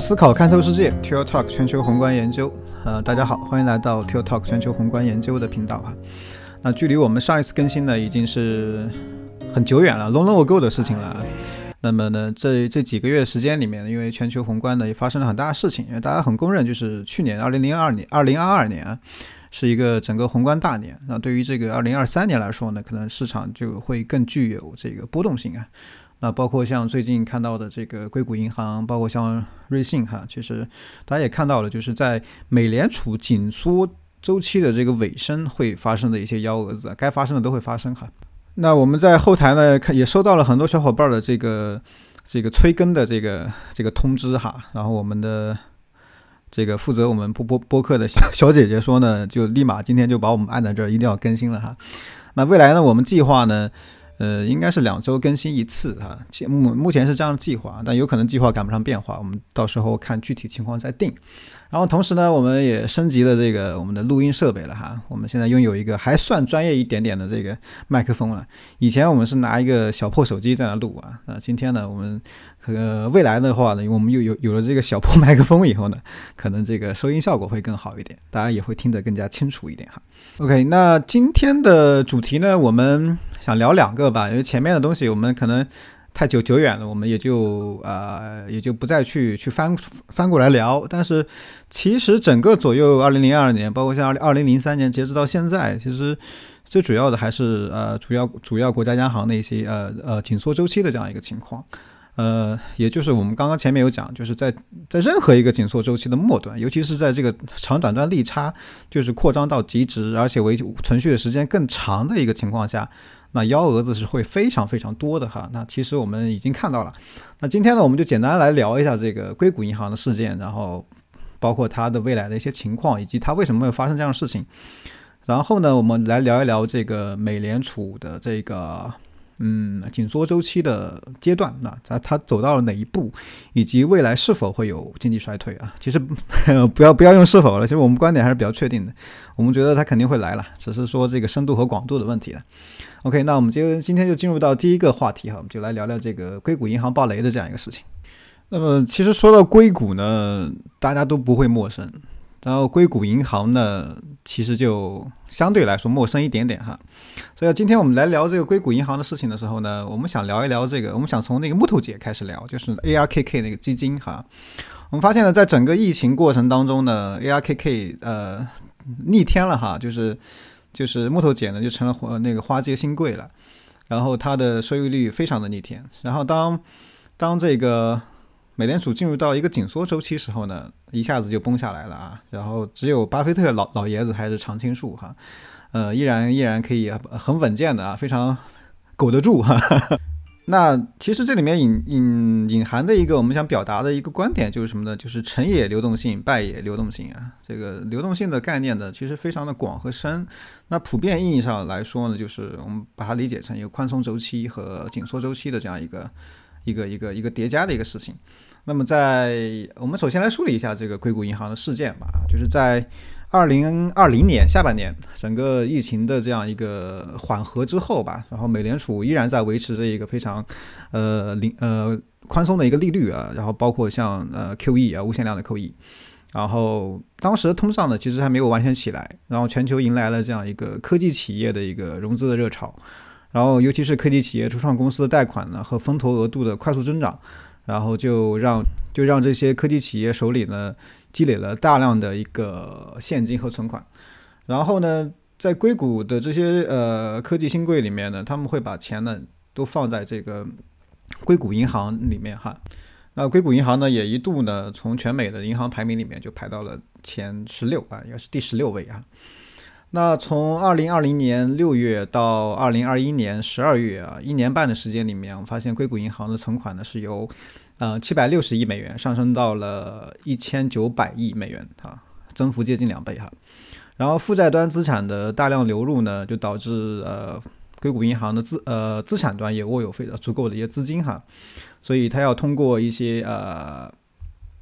思考看透世界 t i l Talk 全球宏观研究。呃，大家好，欢迎来到 t i l Talk 全球宏观研究的频道哈。那距离我们上一次更新呢，已经是很久远了，long long ago 的事情了。那么呢，这这几个月时间里面，因为全球宏观呢也发生了很大的事情，因为大家很公认，就是去年二零零二年、二零二二年啊，是一个整个宏观大年。那对于这个二零二三年来说呢，可能市场就会更具有这个波动性啊。那包括像最近看到的这个硅谷银行，包括像瑞信哈，其实大家也看到了，就是在美联储紧缩周期的这个尾声会发生的一些幺蛾子，该发生的都会发生哈。那我们在后台呢，看也收到了很多小伙伴的这个这个催更的这个这个通知哈，然后我们的这个负责我们播播播客的小小姐姐说呢，就立马今天就把我们按在这儿，一定要更新了哈。那未来呢，我们计划呢。呃，应该是两周更新一次哈，目目前是这样的计划，但有可能计划赶不上变化，我们到时候看具体情况再定。然后同时呢，我们也升级了这个我们的录音设备了哈，我们现在拥有一个还算专业一点点的这个麦克风了。以前我们是拿一个小破手机在那录啊，那今天呢，我们呃未来的话呢，我们又有有了这个小破麦克风以后呢，可能这个收音效果会更好一点，大家也会听得更加清楚一点哈。OK，那今天的主题呢，我们想聊两个吧，因为前面的东西我们可能太久久远了，我们也就呃也就不再去去翻翻过来聊。但是其实整个左右二零零二年，包括像二二零零三年，截止到现在，其实最主要的还是呃主要主要国家央行的一些呃呃紧缩周期的这样一个情况。呃，也就是我们刚刚前面有讲，就是在在任何一个紧缩周期的末端，尤其是在这个长短端利差就是扩张到极值，而且维存续的时间更长的一个情况下，那幺蛾子是会非常非常多的哈。那其实我们已经看到了。那今天呢，我们就简单来聊一下这个硅谷银行的事件，然后包括它的未来的一些情况，以及它为什么会发生这样的事情。然后呢，我们来聊一聊这个美联储的这个。嗯，紧缩周期的阶段，那它它走到了哪一步，以及未来是否会有经济衰退啊？其实不要不要用是否了，其实我们观点还是比较确定的，我们觉得它肯定会来了，只是说这个深度和广度的问题了。OK，那我们就今天就进入到第一个话题哈，我们就来聊聊这个硅谷银行暴雷的这样一个事情。那么其实说到硅谷呢，大家都不会陌生。然后硅谷银行呢，其实就相对来说陌生一点点哈。所以今天我们来聊这个硅谷银行的事情的时候呢，我们想聊一聊这个，我们想从那个木头姐开始聊，就是 ARKK 那个基金哈。我们发现呢，在整个疫情过程当中呢，ARKK 呃逆天了哈，就是就是木头姐呢就成了那个花街新贵了，然后它的收益率非常的逆天。然后当当这个美联储进入到一个紧缩周期时候呢，一下子就崩下来了啊。然后只有巴菲特老老爷子还是常青树哈，呃，依然依然可以很稳健的啊，非常苟得住哈。那其实这里面隐隐隐含的一个我们想表达的一个观点就是什么呢？就是成也流动性，败也流动性啊。这个流动性的概念呢，其实非常的广和深。那普遍意义上来说呢，就是我们把它理解成一个宽松周期和紧缩周期的这样一个一个一个一个叠加的一个事情。那么，在我们首先来梳理一下这个硅谷银行的事件吧，就是在二零二零年下半年，整个疫情的这样一个缓和之后吧，然后美联储依然在维持着一个非常呃零呃宽松的一个利率啊，然后包括像呃 QE 啊无限量的 QE，然后当时通胀呢其实还没有完全起来，然后全球迎来了这样一个科技企业的一个融资的热潮，然后尤其是科技企业初创公司的贷款呢和风投额度的快速增长。然后就让就让这些科技企业手里呢积累了大量的一个现金和存款，然后呢，在硅谷的这些呃科技新贵里面呢，他们会把钱呢都放在这个硅谷银行里面哈。那硅谷银行呢，也一度呢从全美的银行排名里面就排到了前十六啊，应该是第十六位啊。那从二零二零年六月到二零二一年十二月啊，一年半的时间里面，我发现硅谷银行的存款呢是由呃七百六十亿美元上升到了一千九百亿美元啊，增幅接近两倍哈。然后负债端资产的大量流入呢，就导致呃硅谷银行的资呃资产端也握有非常足够的一些资金哈，所以它要通过一些呃。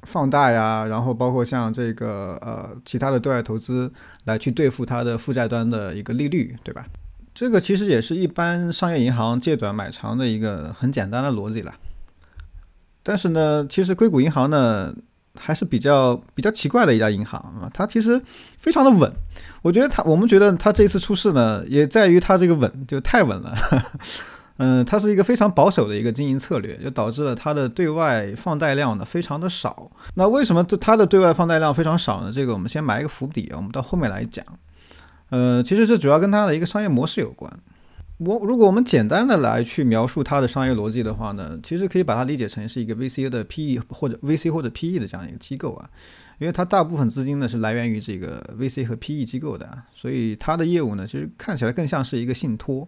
放大呀，然后包括像这个呃其他的对外投资来去对付它的负债端的一个利率，对吧？这个其实也是一般商业银行借短买长的一个很简单的逻辑了。但是呢，其实硅谷银行呢还是比较比较奇怪的一家银行啊，它其实非常的稳。我觉得它，我们觉得它这次出事呢，也在于它这个稳就太稳了。嗯，它是一个非常保守的一个经营策略，就导致了它的对外放贷量呢非常的少。那为什么对它的对外放贷量非常少呢？这个我们先埋一个伏笔，我们到后面来讲。呃，其实这主要跟它的一个商业模式有关。我如果我们简单的来去描述它的商业逻辑的话呢，其实可以把它理解成是一个 VC 的 PE 或者 VC 或者 PE 的这样一个机构啊，因为它大部分资金呢是来源于这个 VC 和 PE 机构的，所以它的业务呢其实看起来更像是一个信托。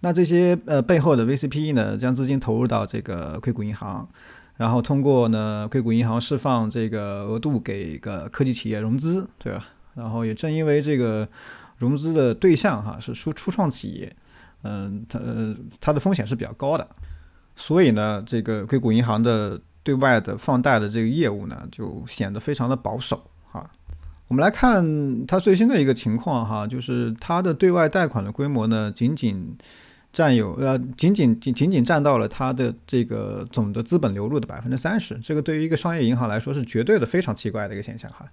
那这些呃背后的 VCPE 呢，将资金投入到这个硅谷银行，然后通过呢硅谷银行释放这个额度给一个科技企业融资，对吧？然后也正因为这个融资的对象哈是初初创企业，嗯，它它的风险是比较高的，所以呢，这个硅谷银行的对外的放贷的这个业务呢，就显得非常的保守哈。我们来看它最新的一个情况哈，就是它的对外贷款的规模呢，仅仅。占有呃，仅仅仅仅仅占到了它的这个总的资本流入的百分之三十，这个对于一个商业银行来说是绝对的非常奇怪的一个现象哈。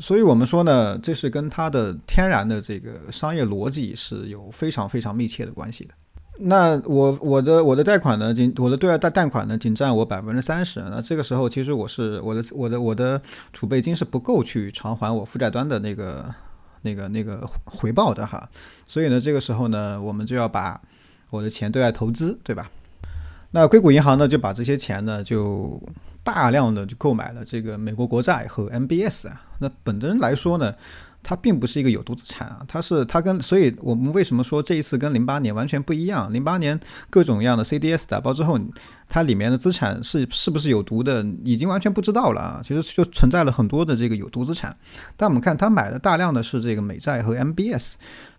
所以我们说呢，这是跟它的天然的这个商业逻辑是有非常非常密切的关系的。那我我的我的贷款呢，仅我的对外贷贷款呢，仅占我百分之三十。那这个时候其实我是我的我的我的储备金是不够去偿还我负债端的那个。那个那个回报的哈，所以呢，这个时候呢，我们就要把我的钱对外投资，对吧？那硅谷银行呢，就把这些钱呢，就大量的就购买了这个美国国债和 MBS 啊。那本身来说呢。它并不是一个有毒资产啊，它是它跟，所以我们为什么说这一次跟零八年完全不一样？零八年各种各样的 CDS 打包之后，它里面的资产是是不是有毒的，已经完全不知道了啊。其实就存在了很多的这个有毒资产，但我们看他买的大量的是这个美债和 MBS，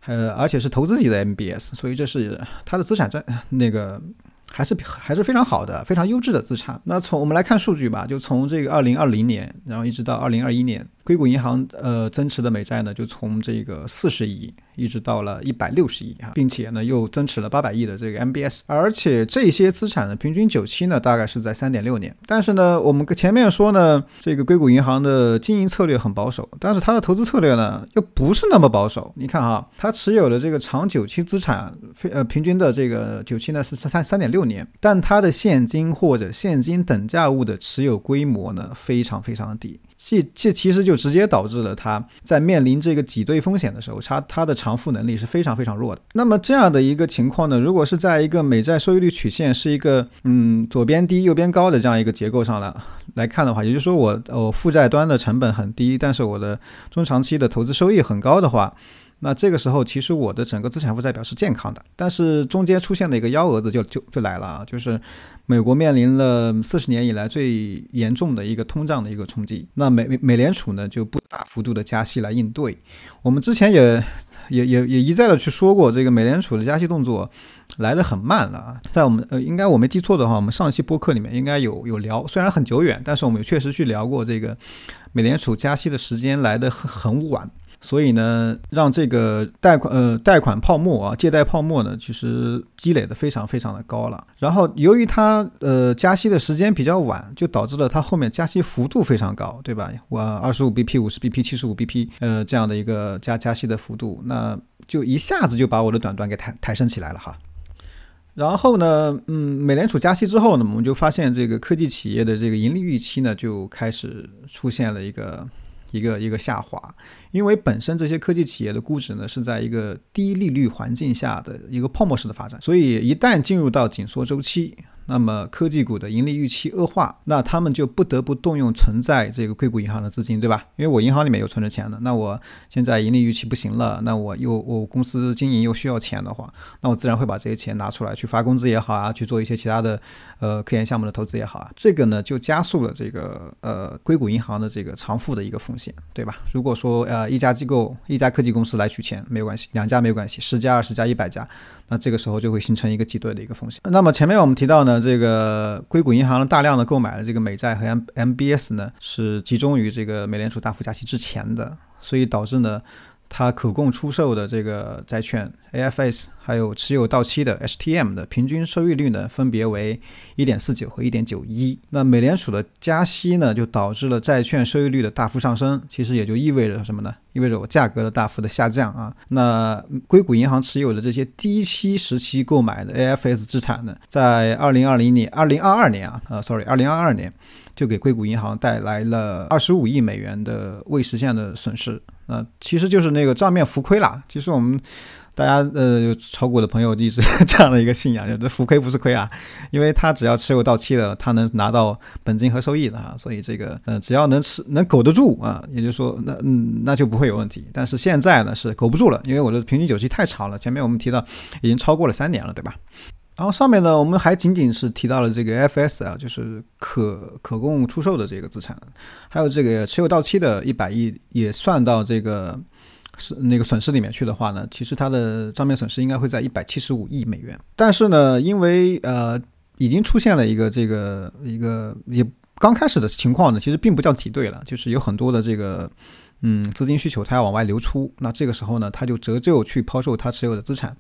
呃，而且是投资级的 MBS，所以这是它的资产占那个。还是还是非常好的，非常优质的资产。那从我们来看数据吧，就从这个二零二零年，然后一直到二零二一年，硅谷银行呃增持的美债呢，就从这个四十亿。一直到了一百六十亿啊，并且呢又增持了八百亿的这个 MBS，而且这些资产的平均久期呢大概是在三点六年。但是呢，我们前面说呢，这个硅谷银行的经营策略很保守，但是它的投资策略呢又不是那么保守。你看哈，它持有的这个长久期资产，非呃平均的这个久期呢是三三点六年，但它的现金或者现金等价物的持有规模呢非常非常的低。这这其实就直接导致了他在面临这个挤兑风险的时候，他他的偿付能力是非常非常弱的。那么这样的一个情况呢，如果是在一个美债收益率曲线是一个嗯左边低右边高的这样一个结构上来来看的话，也就是说我我负债端的成本很低，但是我的中长期的投资收益很高的话。那这个时候，其实我的整个资产负债表是健康的，但是中间出现了一个幺蛾子，就就就来了啊，就是美国面临了四十年以来最严重的一个通胀的一个冲击。那美美联储呢就不大幅度的加息来应对。我们之前也也也也一再的去说过，这个美联储的加息动作来得很慢了。在我们呃，应该我没记错的话，我们上一期播客里面应该有有聊，虽然很久远，但是我们确实去聊过这个美联储加息的时间来得很很晚。所以呢，让这个贷款呃贷款泡沫啊，借贷泡沫呢，其实积累的非常非常的高了。然后由于它呃加息的时间比较晚，就导致了它后面加息幅度非常高，对吧？我二十五 BP、五十 BP、七十五 BP，呃这样的一个加加息的幅度，那就一下子就把我的短端给抬抬升起来了哈。然后呢，嗯，美联储加息之后呢，我们就发现这个科技企业的这个盈利预期呢就开始出现了一个。一个一个下滑，因为本身这些科技企业的估值呢是在一个低利率环境下的一个泡沫式的发展，所以一旦进入到紧缩周期。那么科技股的盈利预期恶化，那他们就不得不动用存在这个硅谷银行的资金，对吧？因为我银行里面有存着钱的，那我现在盈利预期不行了，那我又我公司经营又需要钱的话，那我自然会把这些钱拿出来去发工资也好啊，去做一些其他的呃科研项目的投资也好啊，这个呢就加速了这个呃硅谷银行的这个偿付的一个风险，对吧？如果说呃一家机构一家科技公司来取钱没有关系，两家没有关系，十家二十家一百家，那这个时候就会形成一个挤兑的一个风险。那么前面我们提到呢。这个硅谷银行的大量的购买的这个美债和 M MBS 呢，是集中于这个美联储大幅加息之前的，所以导致呢。它可供出售的这个债券 AFS，还有持有到期的 HTM 的平均收益率呢，分别为1.49和1.91。那美联储的加息呢，就导致了债券收益率的大幅上升，其实也就意味着什么呢？意味着我价格的大幅的下降啊。那硅谷银行持有的这些低息时期购买的 AFS 资产呢，在2020年、2022年啊，呃，sorry，2022 年。就给硅谷银行带来了二十五亿美元的未实现的损失，呃其实就是那个账面浮亏啦。其实我们大家呃有炒股的朋友一直 这样的一个信仰，就是浮亏不是亏啊，因为他只要持有到期了，他能拿到本金和收益的啊，所以这个呃只要能持能苟得住啊，也就是说那嗯那就不会有问题。但是现在呢是苟不住了，因为我的平均久期太长了，前面我们提到已经超过了三年了，对吧？然后上面呢，我们还仅仅是提到了这个 FS 啊，就是可可供出售的这个资产，还有这个持有到期的一百亿也算到这个是那个损失里面去的话呢，其实它的账面损失应该会在一百七十五亿美元。但是呢，因为呃已经出现了一个这个一个也刚开始的情况呢，其实并不叫挤兑了，就是有很多的这个嗯资金需求它要往外流出，那这个时候呢，它就折旧去抛售它持有的资产。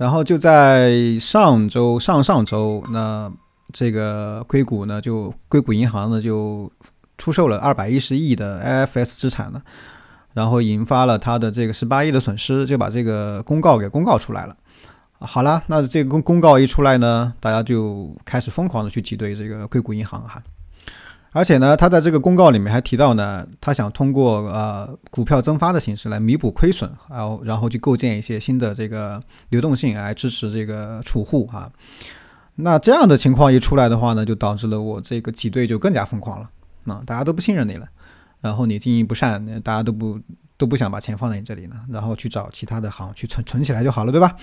然后就在上周、上上周，那这个硅谷呢，就硅谷银行呢就出售了二百一十亿的 IFS 资产呢，然后引发了它的这个十八亿的损失，就把这个公告给公告出来了。好了，那这个公公告一出来呢，大家就开始疯狂的去挤兑这个硅谷银行哈。而且呢，他在这个公告里面还提到呢，他想通过呃股票增发的形式来弥补亏损，然后然后去构建一些新的这个流动性来支持这个储户啊。那这样的情况一出来的话呢，就导致了我这个挤兑就更加疯狂了，啊，大家都不信任你了，然后你经营不善，大家都不都不想把钱放在你这里呢，然后去找其他的行去存存起来就好了，对吧？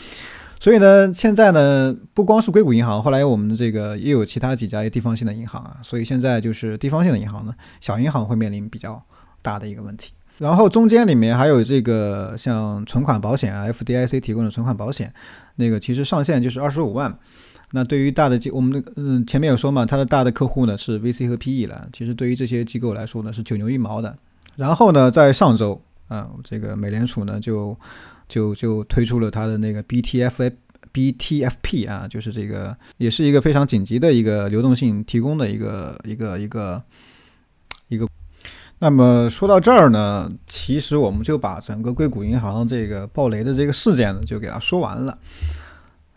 所以呢，现在呢，不光是硅谷银行，后来我们的这个也有其他几家地方性的银行啊，所以现在就是地方性的银行呢，小银行会面临比较大的一个问题。然后中间里面还有这个像存款保险啊，FDIC 提供的存款保险，那个其实上限就是二十五万。那对于大的机，我们的嗯前面有说嘛，它的大的客户呢是 VC 和 PE 了，其实对于这些机构来说呢是九牛一毛的。然后呢，在上周啊，这个美联储呢就。就就推出了它的那个 BTF BTFP 啊，就是这个也是一个非常紧急的一个流动性提供的一个一个一个一个。那么说到这儿呢，其实我们就把整个硅谷银行这个暴雷的这个事件呢，就给它说完了。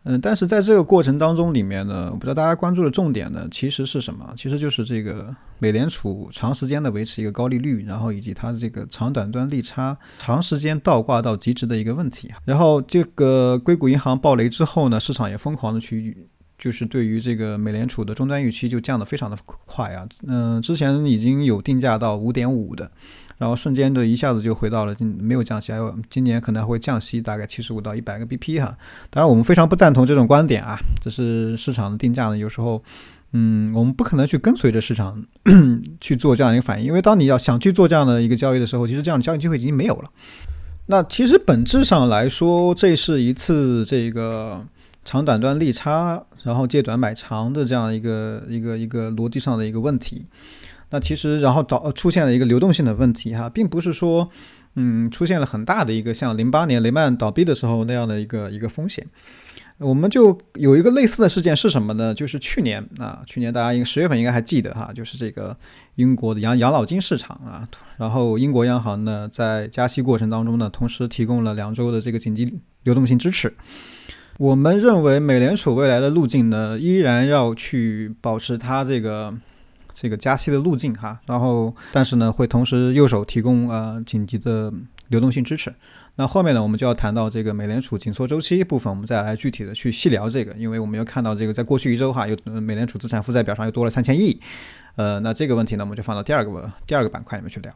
嗯，但是在这个过程当中里面呢，我不知道大家关注的重点呢，其实是什么？其实就是这个美联储长时间的维持一个高利率，然后以及它的这个长短端利差长时间倒挂到极值的一个问题。然后这个硅谷银行暴雷之后呢，市场也疯狂的去，就是对于这个美联储的终端预期就降得非常的快啊。嗯，之前已经有定价到五点五的。然后瞬间的一下子就回到了没有降息，还有今年可能还会降息大概七十五到一百个 BP 哈。当然我们非常不赞同这种观点啊，这是市场的定价呢，有时候，嗯，我们不可能去跟随着市场 去做这样一个反应，因为当你要想去做这样的一个交易的时候，其实这样的交易机会已经没有了。那其实本质上来说，这是一次这个长短端利差，然后借短买长的这样一个一个一个逻辑上的一个问题。那其实，然后导出现了一个流动性的问题哈，并不是说，嗯，出现了很大的一个像零八年雷曼倒闭的时候那样的一个一个风险。我们就有一个类似的事件是什么呢？就是去年啊，去年大家应十月份应该还记得哈，就是这个英国的养养老金市场啊，然后英国央行呢在加息过程当中呢，同时提供了两周的这个紧急流动性支持。我们认为美联储未来的路径呢，依然要去保持它这个。这个加息的路径哈，然后但是呢会同时右手提供呃紧急的流动性支持。那后面呢我们就要谈到这个美联储紧缩周期部分，我们再来具体的去细聊这个，因为我们要看到这个在过去一周哈，又美联储资产负债表上又多了三千亿，呃，那这个问题呢我们就放到第二个第二个板块里面去聊。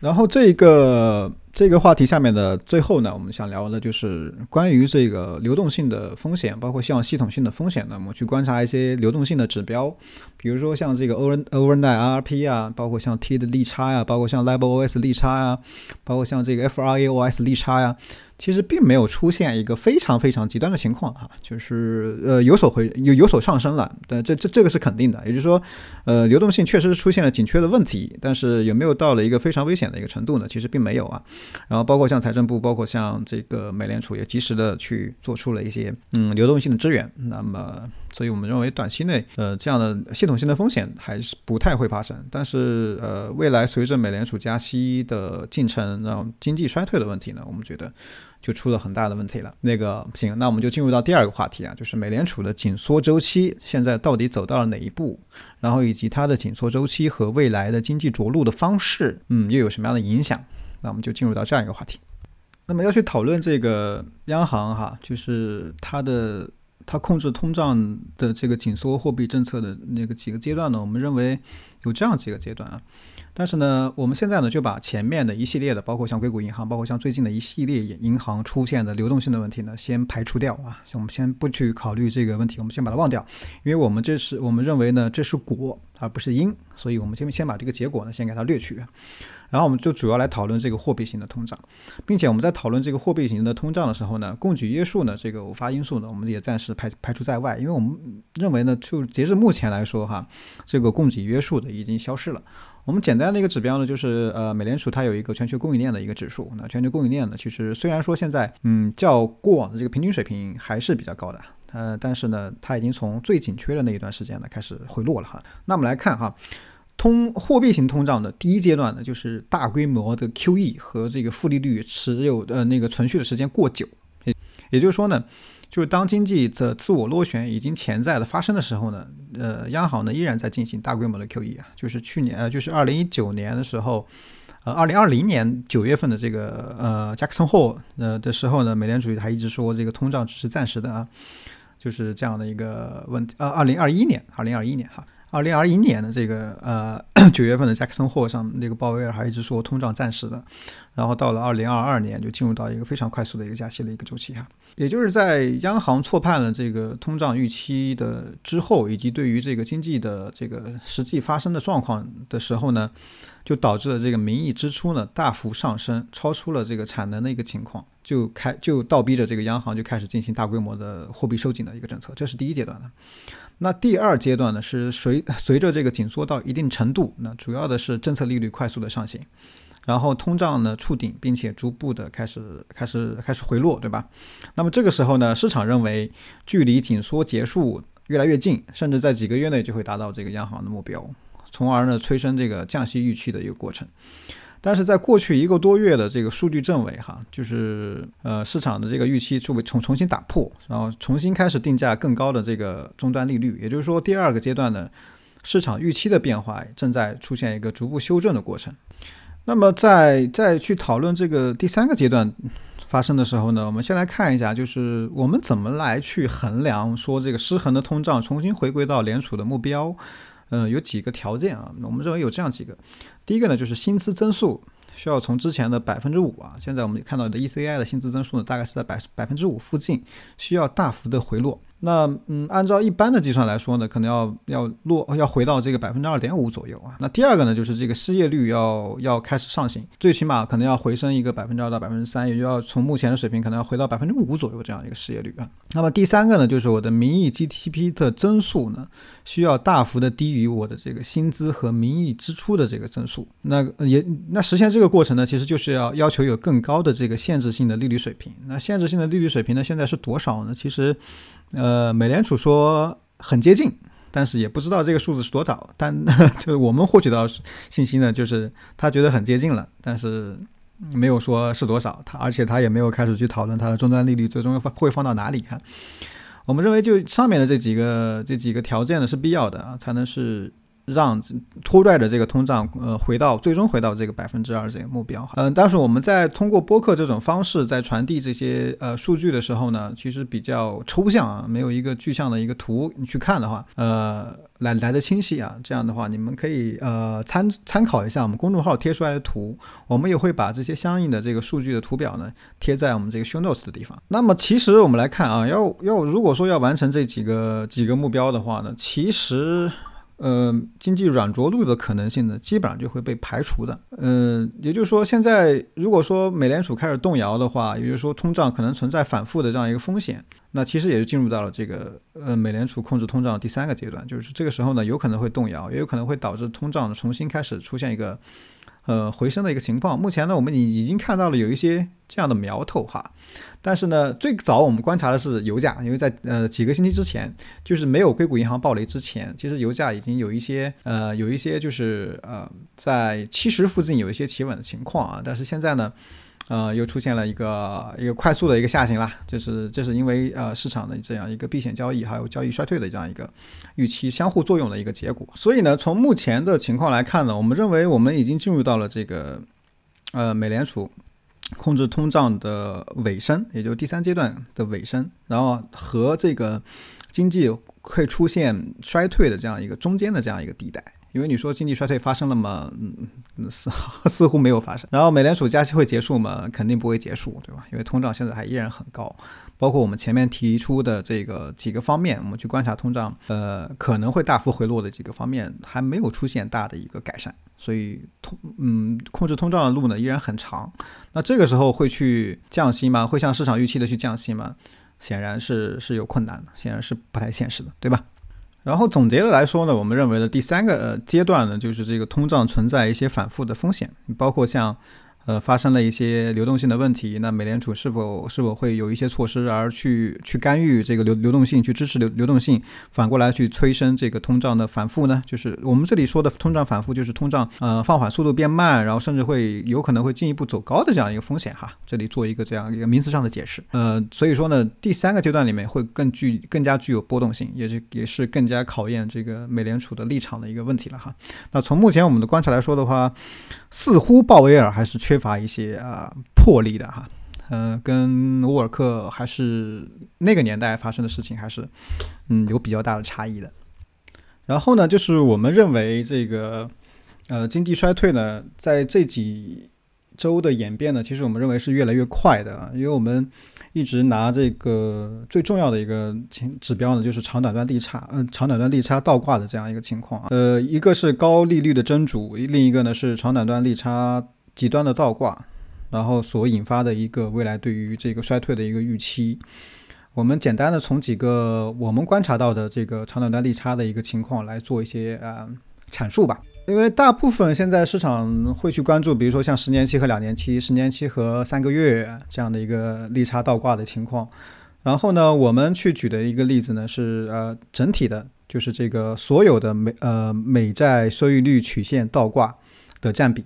然后这个这个话题下面的最后呢，我们想聊的就是关于这个流动性的风险，包括像系统性的风险呢，我们去观察一些流动性的指标，比如说像这个 over overnight RRP 啊，包括像 T 的利差呀，包括像 LIBOR-OS 利差呀，包括像这个 FRA-OS 利差呀。其实并没有出现一个非常非常极端的情况啊，就是呃有所回有有所上升了，但这这这个是肯定的，也就是说，呃流动性确实是出现了紧缺的问题，但是有没有到了一个非常危险的一个程度呢？其实并没有啊。然后包括像财政部，包括像这个美联储也及时的去做出了一些嗯流动性的支援，那么。所以我们认为短期内，呃，这样的系统性的风险还是不太会发生。但是，呃，未来随着美联储加息的进程，然后经济衰退的问题呢，我们觉得就出了很大的问题了。那个行，那我们就进入到第二个话题啊，就是美联储的紧缩周期现在到底走到了哪一步，然后以及它的紧缩周期和未来的经济着陆的方式，嗯，又有什么样的影响？那我们就进入到这样一个话题。那么要去讨论这个央行哈，就是它的。它控制通胀的这个紧缩货币政策的那个几个阶段呢？我们认为有这样几个阶段啊。但是呢，我们现在呢就把前面的一系列的，包括像硅谷银行，包括像最近的一系列银行出现的流动性的问题呢，先排除掉啊。我们先不去考虑这个问题，我们先把它忘掉，因为我们这是我们认为呢这是果而不是因，所以我们先先把这个结果呢先给它略去。然后我们就主要来讨论这个货币型的通胀，并且我们在讨论这个货币型的通胀的时候呢，供给约束呢这个偶发因素呢，我们也暂时排排除在外，因为我们认为呢，就截至目前来说哈，这个供给约束的已经消失了。我们简单的一个指标呢，就是呃，美联储它有一个全球供应链的一个指数，那全球供应链呢，其实虽然说现在嗯较过往的这个平均水平还是比较高的，呃，但是呢，它已经从最紧缺的那一段时间呢开始回落了哈。那我们来看哈。通货币型通胀的第一阶段呢，就是大规模的 QE 和这个负利率持有的那个存续的时间过久，也就是说呢，就是当经济的自我螺旋已经潜在的发生的时候呢，呃，央行呢依然在进行大规模的 QE 啊，就是去年呃，就是二零一九年的时候，呃，二零二零年九月份的这个呃 Jackson Hole 呃的时候呢，美联储还一直说这个通胀只是暂时的啊，就是这样的一个问题呃，二零二一年，二零二一年哈。二零二一年的这个呃 九月份的 Jackson Hole 上那个鲍威尔还一直说通胀暂时的，然后到了二零二二年就进入到一个非常快速的一个加息的一个周期哈，也就是在央行错判了这个通胀预期的之后，以及对于这个经济的这个实际发生的状况的时候呢，就导致了这个名义支出呢大幅上升，超出了这个产能的一个情况，就开就倒逼着这个央行就开始进行大规模的货币收紧的一个政策，这是第一阶段的。那第二阶段呢，是随 随着这个紧缩到一定程度，那主要的是政策利率快速的上行，然后通胀呢触顶，并且逐步的开始开始开始回落，对吧？那么这个时候呢，市场认为距离紧缩结束越来越近，甚至在几个月内就会达到这个央行的目标，从而呢催生这个降息预期的一个过程。但是在过去一个多月的这个数据证伪哈，就是呃市场的这个预期就被重重新打破，然后重新开始定价更高的这个终端利率，也就是说第二个阶段呢，市场预期的变化正在出现一个逐步修正的过程。那么在再去讨论这个第三个阶段发生的时候呢，我们先来看一下，就是我们怎么来去衡量说这个失衡的通胀重新回归到联储的目标。嗯，有几个条件啊，我们认为有这样几个。第一个呢，就是薪资增速需要从之前的百分之五啊，现在我们看到的 ECI 的薪资增速呢，大概是在百百分之五附近，需要大幅的回落。那嗯，按照一般的计算来说呢，可能要要落要回到这个百分之二点五左右啊。那第二个呢，就是这个失业率要要开始上行，最起码可能要回升一个百分之二到百分之三，也就要从目前的水平可能要回到百分之五左右这样一个失业率啊。那么第三个呢，就是我的名义 GDP 的增速呢，需要大幅的低于我的这个薪资和名义支出的这个增速。那也那实现这个过程呢，其实就是要要求有更高的这个限制性的利率水平。那限制性的利率水平呢，现在是多少呢？其实。呃，美联储说很接近，但是也不知道这个数字是多少。但 就是我们获取到信息呢，就是他觉得很接近了，但是没有说是多少。他而且他也没有开始去讨论它的终端利率最终会放到哪里。哈，我们认为就上面的这几个这几个条件呢是必要的啊，才能是让拖拽的这个通胀，呃，回到最终回到这个百分之二这个目标。嗯，但是我们在通过播客这种方式在传递这些呃数据的时候呢，其实比较抽象啊，没有一个具象的一个图你去看的话，呃，来来的清晰啊。这样的话，你们可以呃参参考一下我们公众号贴出来的图，我们也会把这些相应的这个数据的图表呢贴在我们这个 show notes 的地方。那么其实我们来看啊，要要如果说要完成这几个几个目标的话呢，其实。呃，经济软着陆的可能性呢，基本上就会被排除的。嗯，也就是说，现在如果说美联储开始动摇的话，也就是说通胀可能存在反复的这样一个风险，那其实也就进入到了这个呃美联储控制通胀的第三个阶段，就是这个时候呢，有可能会动摇，也有可能会导致通胀重新开始出现一个。呃，回升的一个情况。目前呢，我们已已经看到了有一些这样的苗头哈。但是呢，最早我们观察的是油价，因为在呃几个星期之前，就是没有硅谷银行暴雷之前，其实油价已经有一些呃有一些就是呃在七十附近有一些企稳的情况啊。但是现在呢。呃，又出现了一个一个快速的一个下行啦，就是这是因为呃市场的这样一个避险交易，还有交易衰退的这样一个预期相互作用的一个结果。所以呢，从目前的情况来看呢，我们认为我们已经进入到了这个呃美联储控制通胀的尾声，也就第三阶段的尾声，然后和这个经济会出现衰退的这样一个中间的这样一个地带。因为你说经济衰退发生了吗？嗯，似似乎没有发生。然后美联储加息会结束吗？肯定不会结束，对吧？因为通胀现在还依然很高。包括我们前面提出的这个几个方面，我们去观察通胀，呃，可能会大幅回落的几个方面，还没有出现大的一个改善。所以通，嗯，控制通胀的路呢依然很长。那这个时候会去降息吗？会像市场预期的去降息吗？显然是是有困难的，显然是不太现实的，对吧？然后总结的来说呢，我们认为的第三个呃阶段呢，就是这个通胀存在一些反复的风险，包括像。呃，发生了一些流动性的问题，那美联储是否是否会有一些措施而去去干预这个流流动性，去支持流流动性，反过来去催生这个通胀的反复呢？就是我们这里说的通胀反复，就是通胀呃放缓速度变慢，然后甚至会有可能会进一步走高的这样一个风险哈。这里做一个这样一个名词上的解释。呃，所以说呢，第三个阶段里面会更具更加具有波动性，也是也是更加考验这个美联储的立场的一个问题了哈。那从目前我们的观察来说的话，似乎鲍威尔还是缺。缺乏一些啊魄力的哈，嗯，跟沃尔克还是那个年代发生的事情还是嗯有比较大的差异的。然后呢，就是我们认为这个呃经济衰退呢，在这几周的演变呢，其实我们认为是越来越快的，因为我们一直拿这个最重要的一个情指标呢，就是长短端利差，嗯，长短端利差倒挂的这样一个情况啊，呃，一个是高利率的真主，另一个呢是长短端利差。极端的倒挂，然后所引发的一个未来对于这个衰退的一个预期，我们简单的从几个我们观察到的这个长短端利差的一个情况来做一些呃阐述吧。因为大部分现在市场会去关注，比如说像十年期和两年期、十年期和三个月这样的一个利差倒挂的情况。然后呢，我们去举的一个例子呢是呃整体的，就是这个所有的美呃美债收益率曲线倒挂的占比。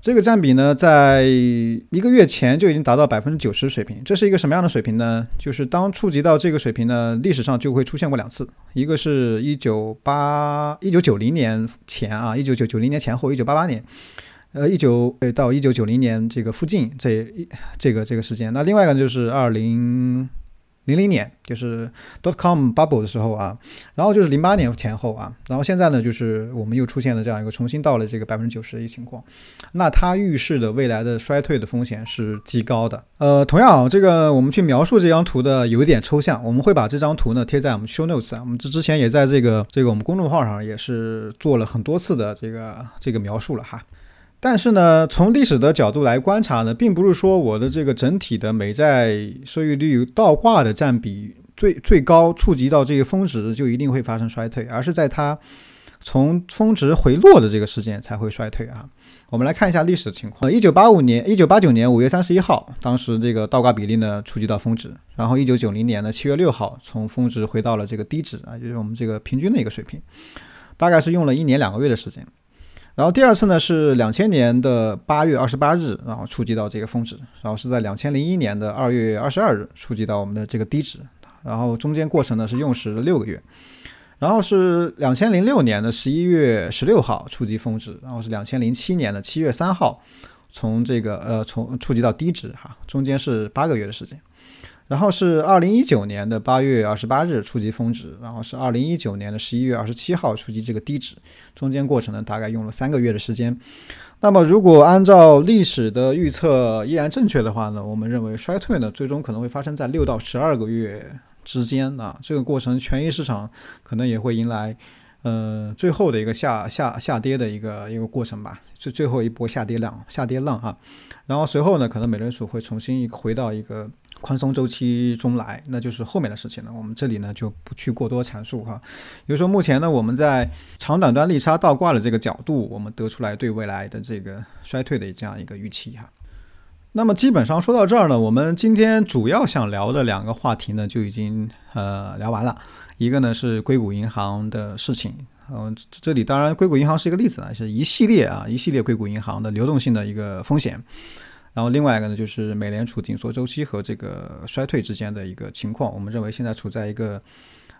这个占比呢，在一个月前就已经达到百分之九十水平。这是一个什么样的水平呢？就是当触及到这个水平呢，历史上就会出现过两次，一个是一九八一九九零年前啊，一九九九零年前后，一九八八年，呃，一九到一九九零年这个附近这一这个这个时间。那另外一个就是二零。零零年就是 dot com bubble 的时候啊，然后就是零八年前后啊，然后现在呢，就是我们又出现了这样一个重新到了这个百分之九十的一个情况，那它预示的未来的衰退的风险是极高的。呃，同样，这个我们去描述这张图的有一点抽象，我们会把这张图呢贴在我们 show notes 啊，我们之之前也在这个这个我们公众号上也是做了很多次的这个这个描述了哈。但是呢，从历史的角度来观察呢，并不是说我的这个整体的美债收益率倒挂的占比最最高触及到这个峰值就一定会发生衰退，而是在它从峰值回落的这个时间才会衰退啊。我们来看一下历史情况。一九八五年、一九八九年五月三十一号，当时这个倒挂比例呢触及到峰值，然后一九九零年的七月六号从峰值回到了这个低值啊，就是我们这个平均的一个水平，大概是用了一年两个月的时间。然后第二次呢是两千年的八月二十八日，然后触及到这个峰值，然后是在两千零一年的二月二十二日触及到我们的这个低值，然后中间过程呢是用时六个月，然后是两千零六年的十一月十六号触及峰值，然后是两千零七年的七月三号从这个呃从触及到低值哈，中间是八个月的时间。然后是二零一九年的八月二十八日触及峰值，然后是二零一九年的十一月二十七号触及这个低值，中间过程呢大概用了三个月的时间。那么如果按照历史的预测依然正确的话呢，我们认为衰退呢最终可能会发生在六到十二个月之间啊，这个过程权益市场可能也会迎来呃最后的一个下下下跌的一个一个过程吧，最最后一波下跌浪下跌浪哈，然后随后呢可能美联储会重新回到一个。宽松周期中来，那就是后面的事情了。我们这里呢就不去过多阐述哈。比如说，目前呢我们在长短端利差倒挂的这个角度，我们得出来对未来的这个衰退的这样一个预期哈。那么基本上说到这儿呢，我们今天主要想聊的两个话题呢就已经呃聊完了。一个呢是硅谷银行的事情，嗯，这里当然硅谷银行是一个例子啊，是一系列啊一系列硅谷银行的流动性的一个风险。然后另外一个呢，就是美联储紧缩周期和这个衰退之间的一个情况。我们认为现在处在一个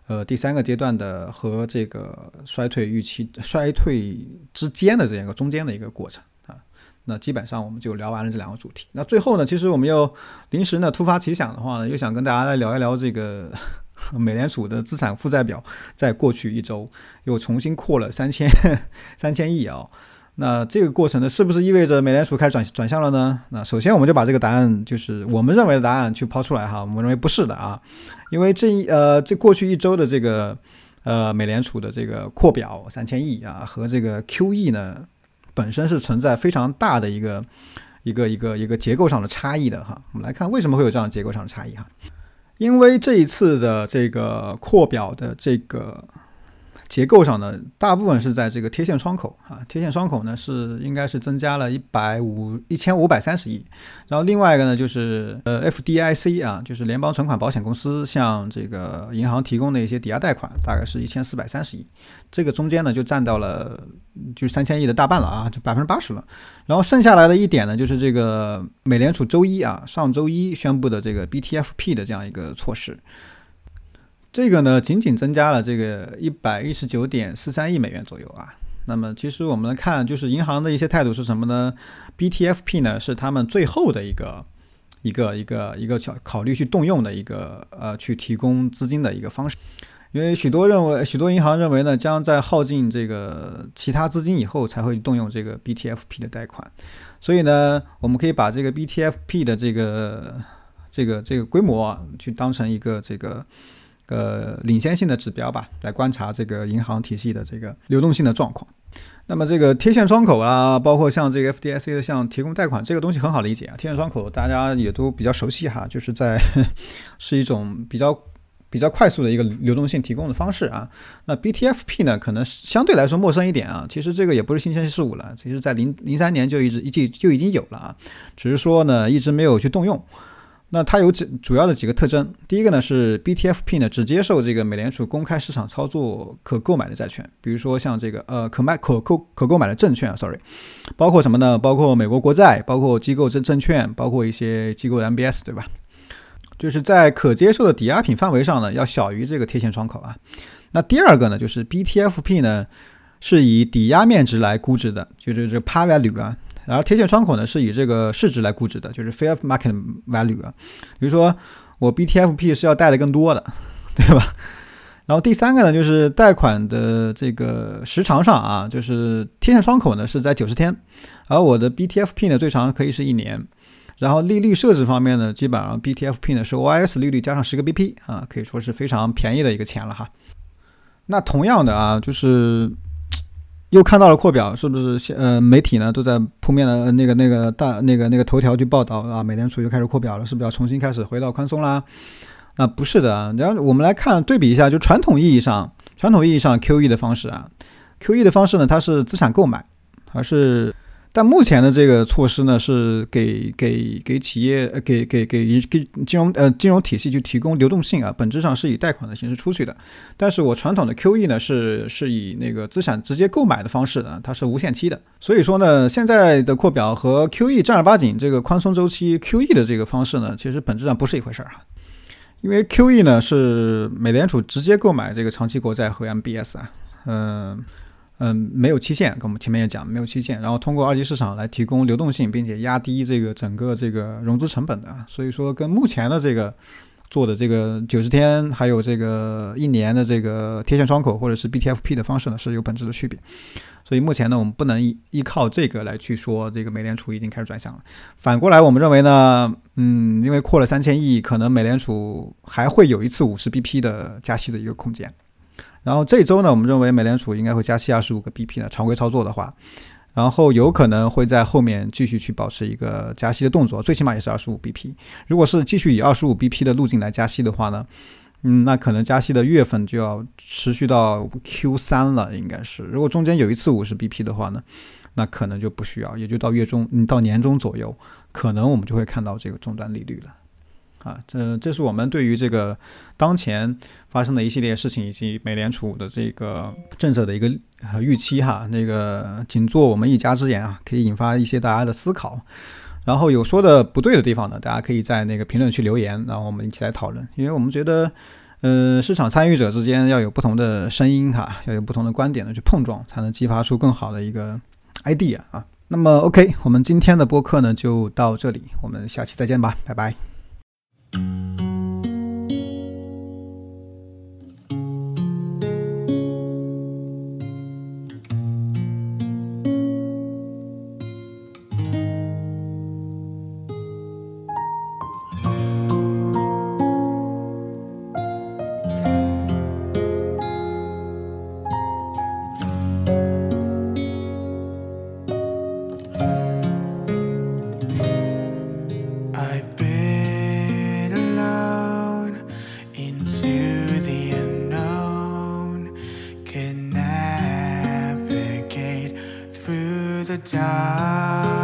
呃第三个阶段的和这个衰退预期衰退之间的这样一个中间的一个过程啊。那基本上我们就聊完了这两个主题。那最后呢，其实我们又临时呢突发奇想的话呢，又想跟大家来聊一聊这个 美联储的资产负债表，在过去一周又重新扩了三千 三千亿啊。那这个过程呢，是不是意味着美联储开始转转向了呢？那首先我们就把这个答案，就是我们认为的答案去抛出来哈。我们认为不是的啊，因为这一呃这过去一周的这个呃美联储的这个扩表三千亿啊和这个 QE 呢本身是存在非常大的一个一个一个一个结构上的差异的哈。我们来看为什么会有这样结构上的差异哈？因为这一次的这个扩表的这个。结构上呢，大部分是在这个贴现窗口啊，贴现窗口呢是应该是增加了一百五一千五百三十亿，然后另外一个呢就是呃 FDIC 啊，就是联邦存款保险公司向这个银行提供的一些抵押贷款，大概是一千四百三十亿，这个中间呢就占到了就是三千亿的大半了啊，就百分之八十了，然后剩下来的一点呢就是这个美联储周一啊上周一宣布的这个 BTFP 的这样一个措施。这个呢，仅仅增加了这个一百一十九点四三亿美元左右啊。那么，其实我们来看，就是银行的一些态度是什么呢？BTFP 呢是他们最后的一个一个一个一个考考虑去动用的一个呃去提供资金的一个方式。因为许多认为，许多银行认为呢，将在耗尽这个其他资金以后才会动用这个 BTFP 的贷款。所以呢，我们可以把这个 BTFP 的这个这个这个规模啊去当成一个这个。呃，领先性的指标吧，来观察这个银行体系的这个流动性的状况。那么这个贴现窗口啊，包括像这个 FDIC 的像提供贷款，这个东西很好理解啊。贴现窗口大家也都比较熟悉哈，就是在是一种比较比较快速的一个流动性提供的方式啊。那 BTFP 呢，可能相对来说陌生一点啊。其实这个也不是新鲜事物了，其实在零零三年就一直一就就已经有了啊，只是说呢一直没有去动用。那它有几主要的几个特征，第一个呢是 BTFP 呢只接受这个美联储公开市场操作可购买的债券，比如说像这个呃可卖可购可购买的证券啊，sorry，包括什么呢？包括美国国债，包括机构证证券，包括一些机构的 MBS，对吧？就是在可接受的抵押品范围上呢，要小于这个贴现窗口啊。那第二个呢，就是 BTFP 呢是以抵押面值来估值的，就是这个 par value 啊。而贴现窗口呢，是以这个市值来估值的，就是 fair market value 啊。比如说，我 BTFP 是要贷的更多的，对吧？然后第三个呢，就是贷款的这个时长上啊，就是贴现窗口呢是在九十天，而我的 BTFP 呢最长可以是一年。然后利率设置方面呢，基本上 BTFP 呢是 OIS 利率加上十个 BP 啊，可以说是非常便宜的一个钱了哈。那同样的啊，就是。又看到了扩表，是不是？呃，媒体呢都在扑面的那个、那个大、那个、那个头条去报道啊，美联储又开始扩表了，是不是要重新开始回到宽松啦？啊，不是的。然后我们来看对比一下，就传统意义上、传统意义上 QE 的方式啊，QE 的方式呢，它是资产购买，还是？但目前的这个措施呢，是给给给企业呃给给给给金融呃金融体系去提供流动性啊，本质上是以贷款的形式出去的。但是我传统的 QE 呢，是是以那个资产直接购买的方式啊，它是无限期的。所以说呢，现在的扩表和 QE 正儿八经这个宽松周期 QE 的这个方式呢，其实本质上不是一回事儿啊。因为 QE 呢是美联储直接购买这个长期国债和 MBS 啊，嗯嗯，没有期限，跟我们前面也讲没有期限，然后通过二级市场来提供流动性，并且压低这个整个这个融资成本的，所以说跟目前的这个做的这个九十天还有这个一年的这个贴现窗口或者是 BTFP 的方式呢是有本质的区别。所以目前呢，我们不能依依靠这个来去说这个美联储已经开始转向了。反过来，我们认为呢，嗯，因为扩了三千亿，可能美联储还会有一次五十 BP 的加息的一个空间。然后这周呢，我们认为美联储应该会加息二十五个 BP 呢，常规操作的话，然后有可能会在后面继续去保持一个加息的动作，最起码也是二十五 BP。如果是继续以二十五 BP 的路径来加息的话呢？嗯，那可能加息的月份就要持续到 Q 三了，应该是。如果中间有一次五十 BP 的话呢，那可能就不需要，也就到月中，嗯，到年中左右，可能我们就会看到这个终端利率了。啊，这这是我们对于这个当前发生的一系列事情以及美联储的这个政策的一个预期哈。那个仅做我们一家之言啊，可以引发一些大家的思考。然后有说的不对的地方呢，大家可以在那个评论区留言，然后我们一起来讨论。因为我们觉得，呃，市场参与者之间要有不同的声音哈，要有不同的观点呢去碰撞，才能激发出更好的一个 idea 啊。那么 OK，我们今天的播客呢就到这里，我们下期再见吧，拜拜。Thank you. time.